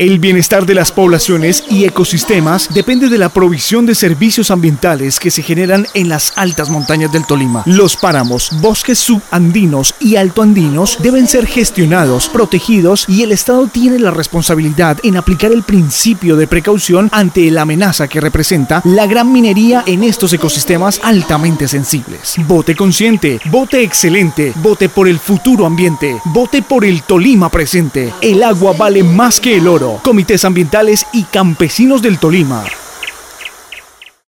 El bienestar de las poblaciones y ecosistemas depende de la provisión de servicios ambientales que se generan en las altas montañas del Tolima. Los páramos, bosques subandinos y altoandinos deben ser gestionados, protegidos y el Estado tiene la responsabilidad en aplicar el principio de precaución ante la amenaza que representa la gran minería en estos ecosistemas altamente sensibles. Vote consciente, vote excelente, vote por el futuro ambiente, vote por el Tolima presente. El agua vale más que el oro. Comités ambientales y campesinos del Tolima.